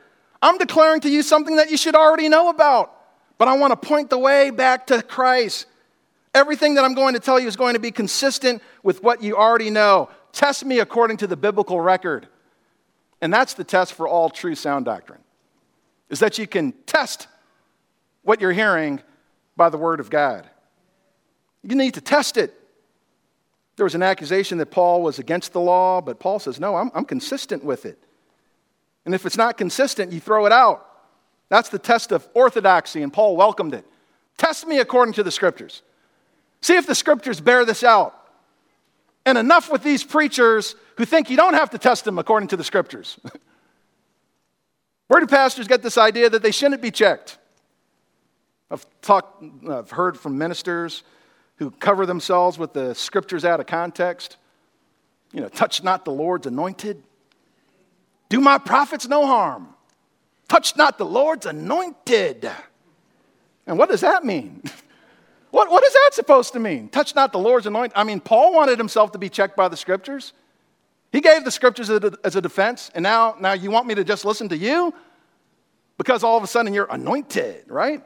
I'm declaring to you something that you should already know about, but I want to point the way back to Christ. Everything that I'm going to tell you is going to be consistent with what you already know. Test me according to the biblical record. And that's the test for all true sound doctrine. Is that you can test what you're hearing by the word of God. You need to test it. There was an accusation that Paul was against the law, but Paul says, no, I'm, I'm consistent with it. And if it's not consistent, you throw it out. That's the test of orthodoxy, and Paul welcomed it. Test me according to the scriptures. See if the scriptures bear this out. And enough with these preachers who think you don't have to test them according to the scriptures. Where do pastors get this idea that they shouldn't be checked? I've talked, I've heard from ministers who cover themselves with the scriptures out of context. You know, touch not the Lord's anointed. Do my prophets no harm. Touch not the Lord's anointed. And what does that mean? what, what is that supposed to mean? Touch not the Lord's anointed. I mean, Paul wanted himself to be checked by the scriptures. He gave the scriptures as a defense, and now, now you want me to just listen to you? Because all of a sudden you're anointed, right?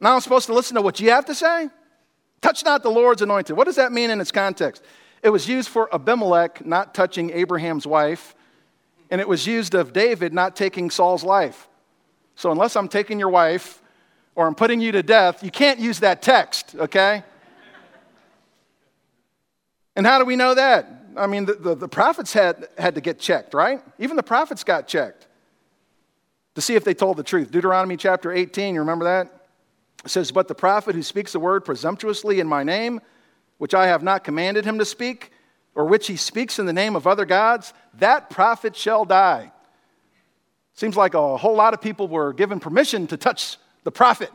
Now I'm supposed to listen to what you have to say? Touch not the Lord's anointed. What does that mean in its context? It was used for Abimelech not touching Abraham's wife, and it was used of David not taking Saul's life. So, unless I'm taking your wife or I'm putting you to death, you can't use that text, okay? and how do we know that? I mean, the, the, the, prophets had, had to get checked, right? Even the prophets got checked to see if they told the truth. Deuteronomy chapter 18, you remember that? It says, But the prophet who speaks a word presumptuously in my name, which I have not commanded him to speak, or which he speaks in the name of other gods, that prophet shall die. Seems like a whole lot of people were given permission to touch the prophet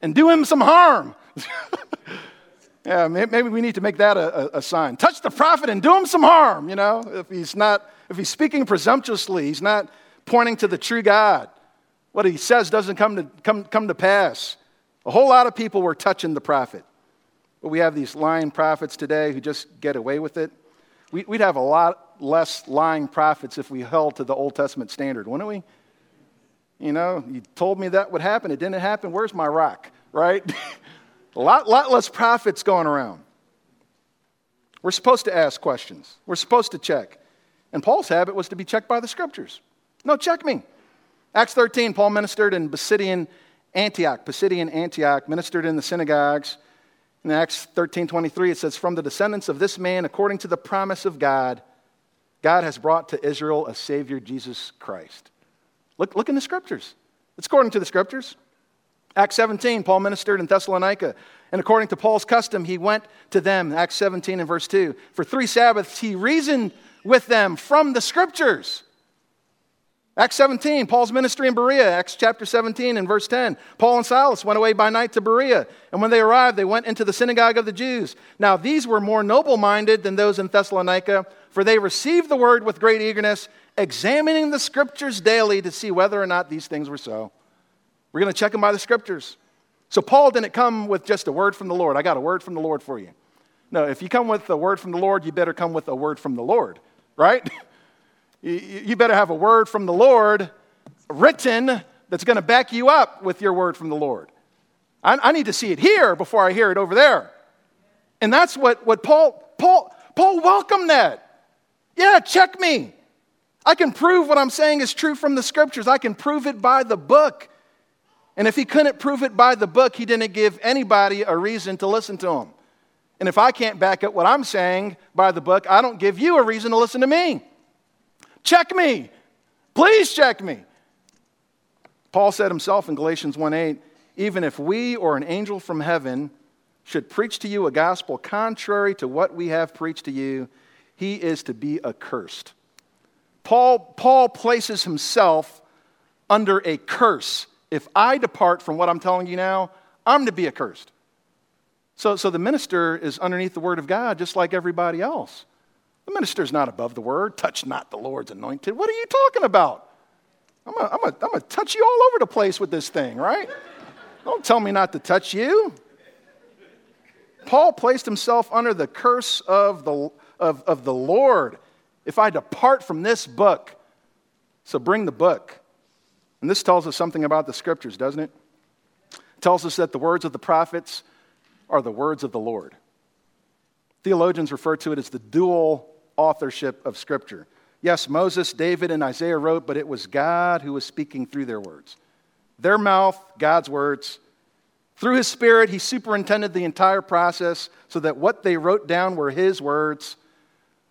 and do him some harm. yeah, maybe we need to make that a, a, sign. Touch the prophet and do him some harm, you know, if he's not, if he's speaking presumptuously, he's not pointing to the true God. What he says doesn't come to, come, come to pass. A whole lot of people were touching the prophet. But we have these lying prophets today who just get away with it. We'd have a lot less lying prophets if we held to the Old Testament standard, wouldn't we? You know, you told me that would happen. It didn't happen. Where's my rock? Right? a lot, lot less prophets going around. We're supposed to ask questions, we're supposed to check. And Paul's habit was to be checked by the scriptures. No, check me. Acts 13, Paul ministered in Pisidian Antioch. Pisidian Antioch ministered in the synagogues. In Acts 13 23, it says, From the descendants of this man, according to the promise of God, God has brought to Israel a Savior, Jesus Christ. Look, look in the scriptures. It's according to the scriptures. Acts 17, Paul ministered in Thessalonica. And according to Paul's custom, he went to them, Acts 17 and verse 2. For three Sabbaths, he reasoned with them from the scriptures Acts 17, Paul's ministry in Berea, Acts chapter 17 and verse 10. Paul and Silas went away by night to Berea, and when they arrived, they went into the synagogue of the Jews. Now, these were more noble minded than those in Thessalonica, for they received the word with great eagerness, examining the scriptures daily to see whether or not these things were so. We're going to check them by the scriptures. So, Paul didn't come with just a word from the Lord. I got a word from the Lord for you. No, if you come with a word from the Lord, you better come with a word from the Lord, right? You better have a word from the Lord written that's going to back you up with your word from the Lord. I, I, need to see it here before I hear it over there. And that's what, what Paul, Paul, Paul welcomed that. Yeah, check me. I can prove what I'm saying is true from the scriptures. I can prove it by the book. And if he couldn't prove it by the book, he didn't give anybody a reason to listen to him. And if I can't back up what I'm saying by the book, I don't give you a reason to listen to me. Check me. Please check me. Paul said himself in Galatians 1:8, even if we or an angel from heaven should preach to you a gospel contrary to what we have preached to you, he is to be accursed. Paul, Paul places himself under a curse. If I depart from what I'm telling you now, I'm to be accursed. So, so the minister is underneath the word of God just like everybody else. The minister's not above the word. Touch not the Lord's anointed. What are you talking about? I'm going to touch you all over the place with this thing, right? Don't tell me not to touch you. Paul placed himself under the curse of the, of, of the Lord if I depart from this book. So bring the book. And this tells us something about the scriptures, doesn't it? It tells us that the words of the prophets are the words of the Lord. Theologians refer to it as the dual authorship of Scripture. Yes, Moses, David, and Isaiah wrote, but it was God who was speaking through their words. Their mouth, God's words. Through his Spirit, he superintended the entire process so that what they wrote down were his words.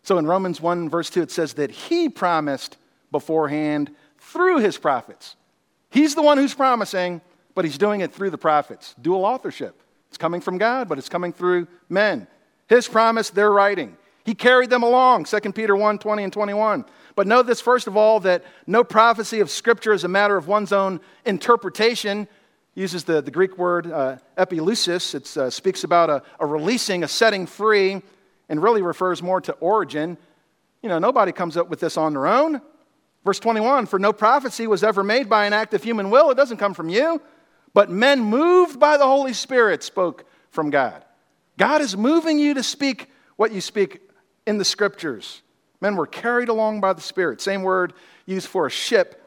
So in Romans 1, verse 2, it says that he promised beforehand through his prophets. He's the one who's promising, but he's doing it through the prophets. Dual authorship. It's coming from God, but it's coming through men. His promise, they're writing. He carried them along, 2 Peter 1 20 and 21. But know this, first of all, that no prophecy of Scripture is a matter of one's own interpretation. He uses the, the Greek word uh, epilusis. It uh, speaks about a, a releasing, a setting free, and really refers more to origin. You know, nobody comes up with this on their own. Verse 21 For no prophecy was ever made by an act of human will, it doesn't come from you, but men moved by the Holy Spirit spoke from God. God is moving you to speak what you speak in the scriptures. Men were carried along by the Spirit. Same word used for a ship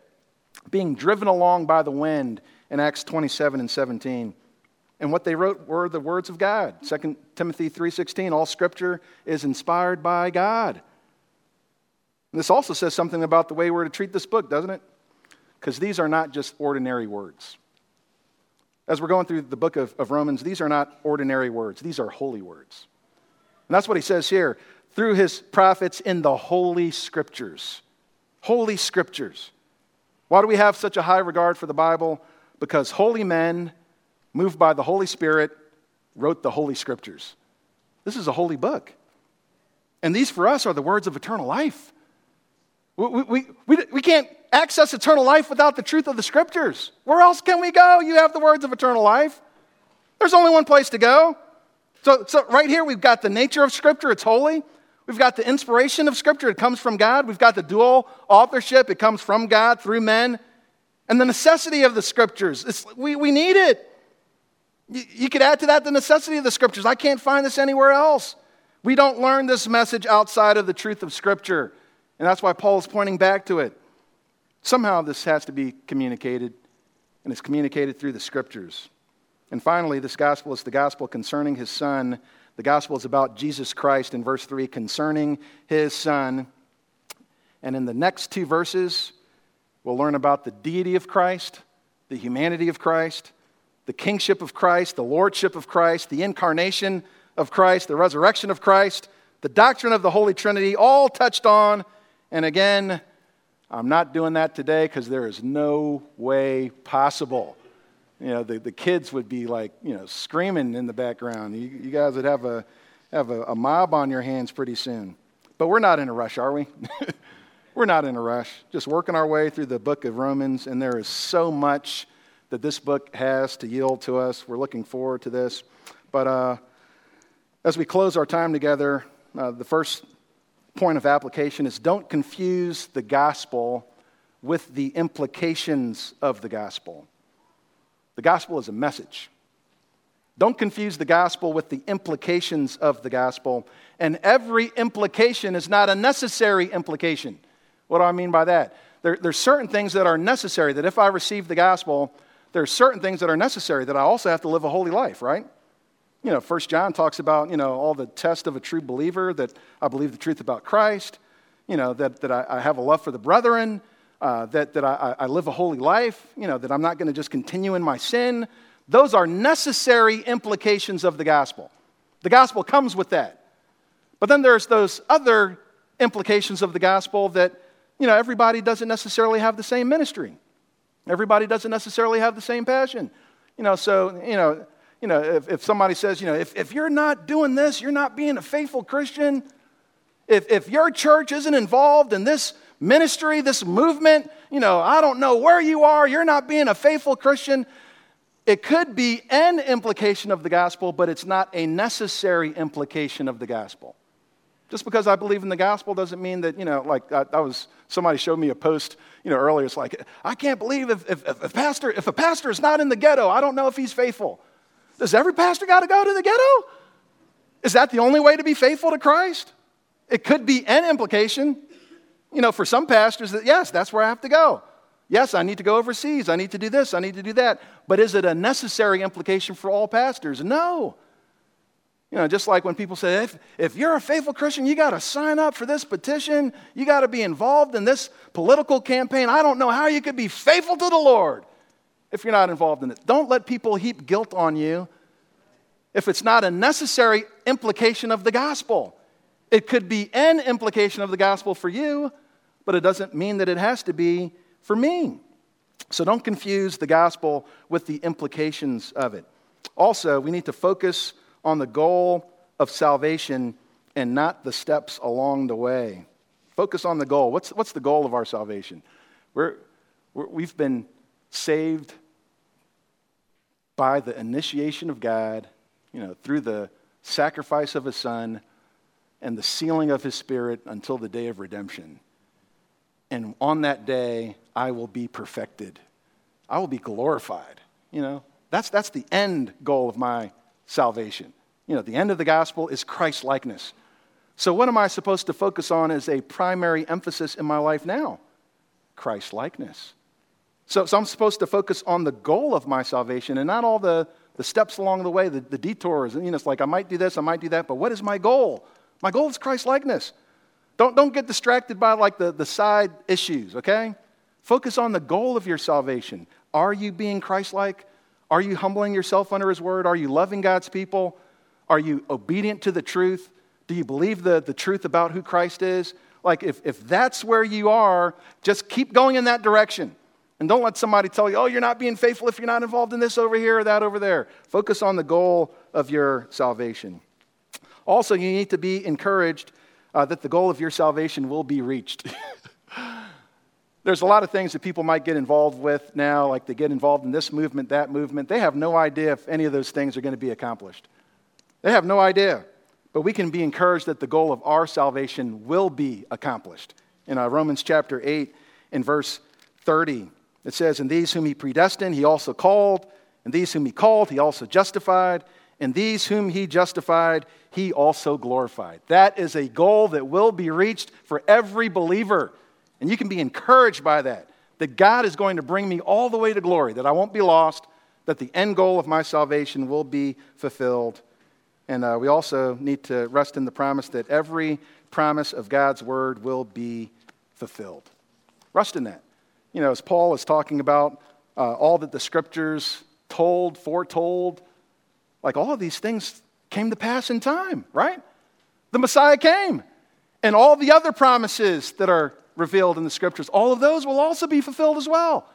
being driven along by the wind in Acts 27 and 17. And what they wrote were the words of God. 2 Timothy 3:16, all scripture is inspired by God. And this also says something about the way we're to treat this book, doesn't it? Because these are not just ordinary words. As we're going through the book of, of Romans, these are not ordinary words, these are holy words. And that's what he says here through his prophets in the holy scriptures. Holy scriptures. Why do we have such a high regard for the Bible? Because holy men, moved by the Holy Spirit, wrote the holy scriptures. This is a holy book. And these for us are the words of eternal life. We, we, we, we can't access eternal life without the truth of the scriptures. Where else can we go? You have the words of eternal life. There's only one place to go. So, so right here, we've got the nature of scripture, it's holy. We've got the inspiration of scripture, it comes from God. We've got the dual authorship, it comes from God through men. And the necessity of the scriptures, it's, we, we need it. You, you could add to that the necessity of the scriptures. I can't find this anywhere else. We don't learn this message outside of the truth of scripture. And that's why Paul is pointing back to it. Somehow this has to be communicated, and it's communicated through the scriptures. And finally, this gospel is the gospel concerning his son. The gospel is about Jesus Christ in verse 3 concerning his son. And in the next two verses, we'll learn about the deity of Christ, the humanity of Christ, the kingship of Christ, the lordship of Christ, the incarnation of Christ, the resurrection of Christ, the doctrine of the Holy Trinity, all touched on and again, I'm not doing that today because there is no way possible. You know, the, the kids would be like, you know, screaming in the background. You, you guys would have, a, have a, a mob on your hands pretty soon. But we're not in a rush, are we? we're not in a rush. Just working our way through the book of Romans, and there is so much that this book has to yield to us. We're looking forward to this. But uh, as we close our time together, uh, the first point of application is don't confuse the gospel with the implications of the gospel. The gospel is a message. Don't confuse the gospel with the implications of the gospel. And every implication is not a necessary implication. What do I mean by that? There, there's certain things that are necessary, that if I receive the gospel, there are certain things that are necessary that I also have to live a holy life, right? you know, First John talks about, you know, all the test of a true believer, that I believe the truth about Christ, you know, that, that I, I have a love for the brethren, uh, that, that I, I live a holy life, you know, that I'm not going to just continue in my sin. Those are necessary implications of the gospel. The gospel comes with that. But then there's those other implications of the gospel that, you know, everybody doesn't necessarily have the same ministry. Everybody doesn't necessarily have the same passion. You know, so, you know, you know, if, if somebody says, you know, if, if you're not doing this, you're not being a faithful Christian. If, if your church isn't involved in this ministry, this movement, you know, I don't know where you are, you're not being a faithful Christian. It could be an implication of the gospel, but it's not a necessary implication of the gospel. Just because I believe in the gospel doesn't mean that, you know, like I, was, somebody showed me a post, you know, earlier. It's like, I can't believe if, if, if, a pastor, if a pastor is not in the ghetto, I don't know if he's faithful. Does every pastor got to go to the ghetto? Is that the only way to be faithful to Christ? It could be an implication, you know, for some pastors that, yes, that's where I have to go. Yes, I need to go overseas. I need to do this. I need to do that. But is it a necessary implication for all pastors? No. You know, just like when people say, if, if you're a faithful Christian, you got to sign up for this petition. You got to be involved in this political campaign. I don't know how you could be faithful to the Lord if you're not involved in it. Don't let people heap guilt on you if it's not a necessary implication of the gospel. It could be an implication of the gospel for you, but it doesn't mean that it has to be for me. So don't confuse the gospel with the implications of it. Also, we need to focus on the goal of salvation and not the steps along the way. Focus on the goal. What's, what's the goal of our salvation? We're, we have been saved by the initiation of God, you know, through the sacrifice of his son and the sealing of his spirit until the day of redemption. And on that day, I will be perfected. I will be glorified. You know, that's, that's the end goal of my salvation. You know, the end of the gospel is Christ likeness. So, what am I supposed to focus on as a primary emphasis in my life now? Christ likeness. So, so, I'm supposed to focus on the goal of my salvation and not all the, the steps along the way, the, the detours. You know, it's like I might do this, I might do that, but what is my goal? My goal is Christ likeness. Don't, don't get distracted by like the, the side issues, okay? Focus on the goal of your salvation. Are you being Christ like? Are you humbling yourself under His word? Are you loving God's people? Are you obedient to the truth? Do you believe the, the truth about who Christ is? Like, if, if that's where you are, just keep going in that direction. And don't let somebody tell you, oh, you're not being faithful if you're not involved in this over here or that over there. Focus on the goal of your salvation. Also, you need to be encouraged uh, that the goal of your salvation will be reached. There's a lot of things that people might get involved with now, like they get involved in this movement, that movement. They have no idea if any of those things are going to be accomplished. They have no idea. But we can be encouraged that the goal of our salvation will be accomplished. In uh, Romans chapter 8, in verse 30, it says, And these whom he predestined, he also called. And these whom he called, he also justified. And these whom he justified, he also glorified. That is a goal that will be reached for every believer. And you can be encouraged by that, that God is going to bring me all the way to glory, that I won't be lost, that the end goal of my salvation will be fulfilled. And uh, we also need to rest in the promise that every promise of God's word will be fulfilled. Rest in that. You know, as Paul is talking about uh, all that the scriptures told, foretold, like all of these things came to pass in time, right? The Messiah came. And all the other promises that are revealed in the scriptures, all of those will also be fulfilled as well.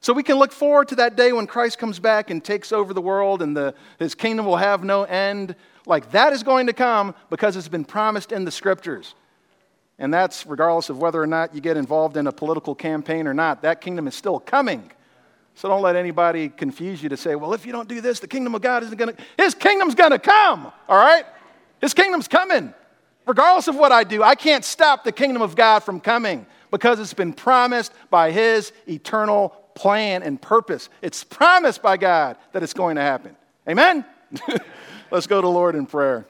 So we can look forward to that day when Christ comes back and takes over the world and the, his kingdom will have no end. Like that is going to come because it's been promised in the scriptures. And that's regardless of whether or not you get involved in a political campaign or not. That kingdom is still coming. So don't let anybody confuse you to say, well, if you don't do this, the kingdom of God isn't going to. His kingdom's going to come, all right? His kingdom's coming. Regardless of what I do, I can't stop the kingdom of God from coming because it's been promised by His eternal plan and purpose. It's promised by God that it's going to happen. Amen? Let's go to Lord in prayer.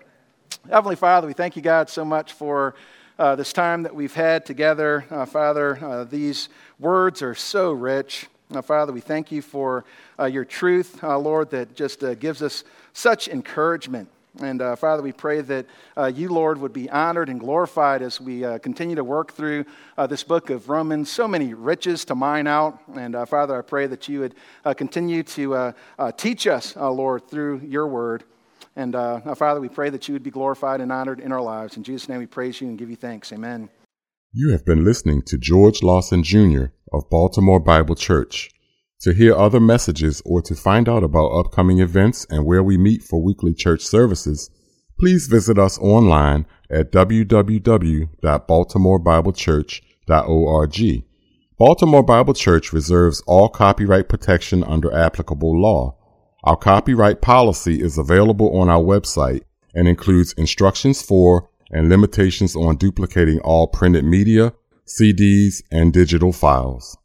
Heavenly Father, we thank you, God, so much for uh, this time that we've had together. Uh, Father, uh, these words are so rich. Uh, Father, we thank you for uh, your truth, uh, Lord, that just gives us such encouragement. And uh, Father, we pray that uh, you, Lord, would be honored and glorified as we uh, continue to work through this book of Romans. So many riches to mine out. And Father, I pray that you would continue to teach us, Lord, through your word. And uh, now, Father, we pray that you would be glorified and honored in our lives. In Jesus' name we praise you and give you thanks. Amen. You have been listening to George Lawson Jr. of Baltimore Bible Church. To hear other messages or to find out about upcoming events and where we meet for weekly church services, please visit us online at www.baltimorebiblechurch.org. Baltimore Bible Church reserves all copyright protection under applicable law. Our copyright policy is available on our website and includes instructions for and limitations on duplicating all printed media, CDs, and digital files.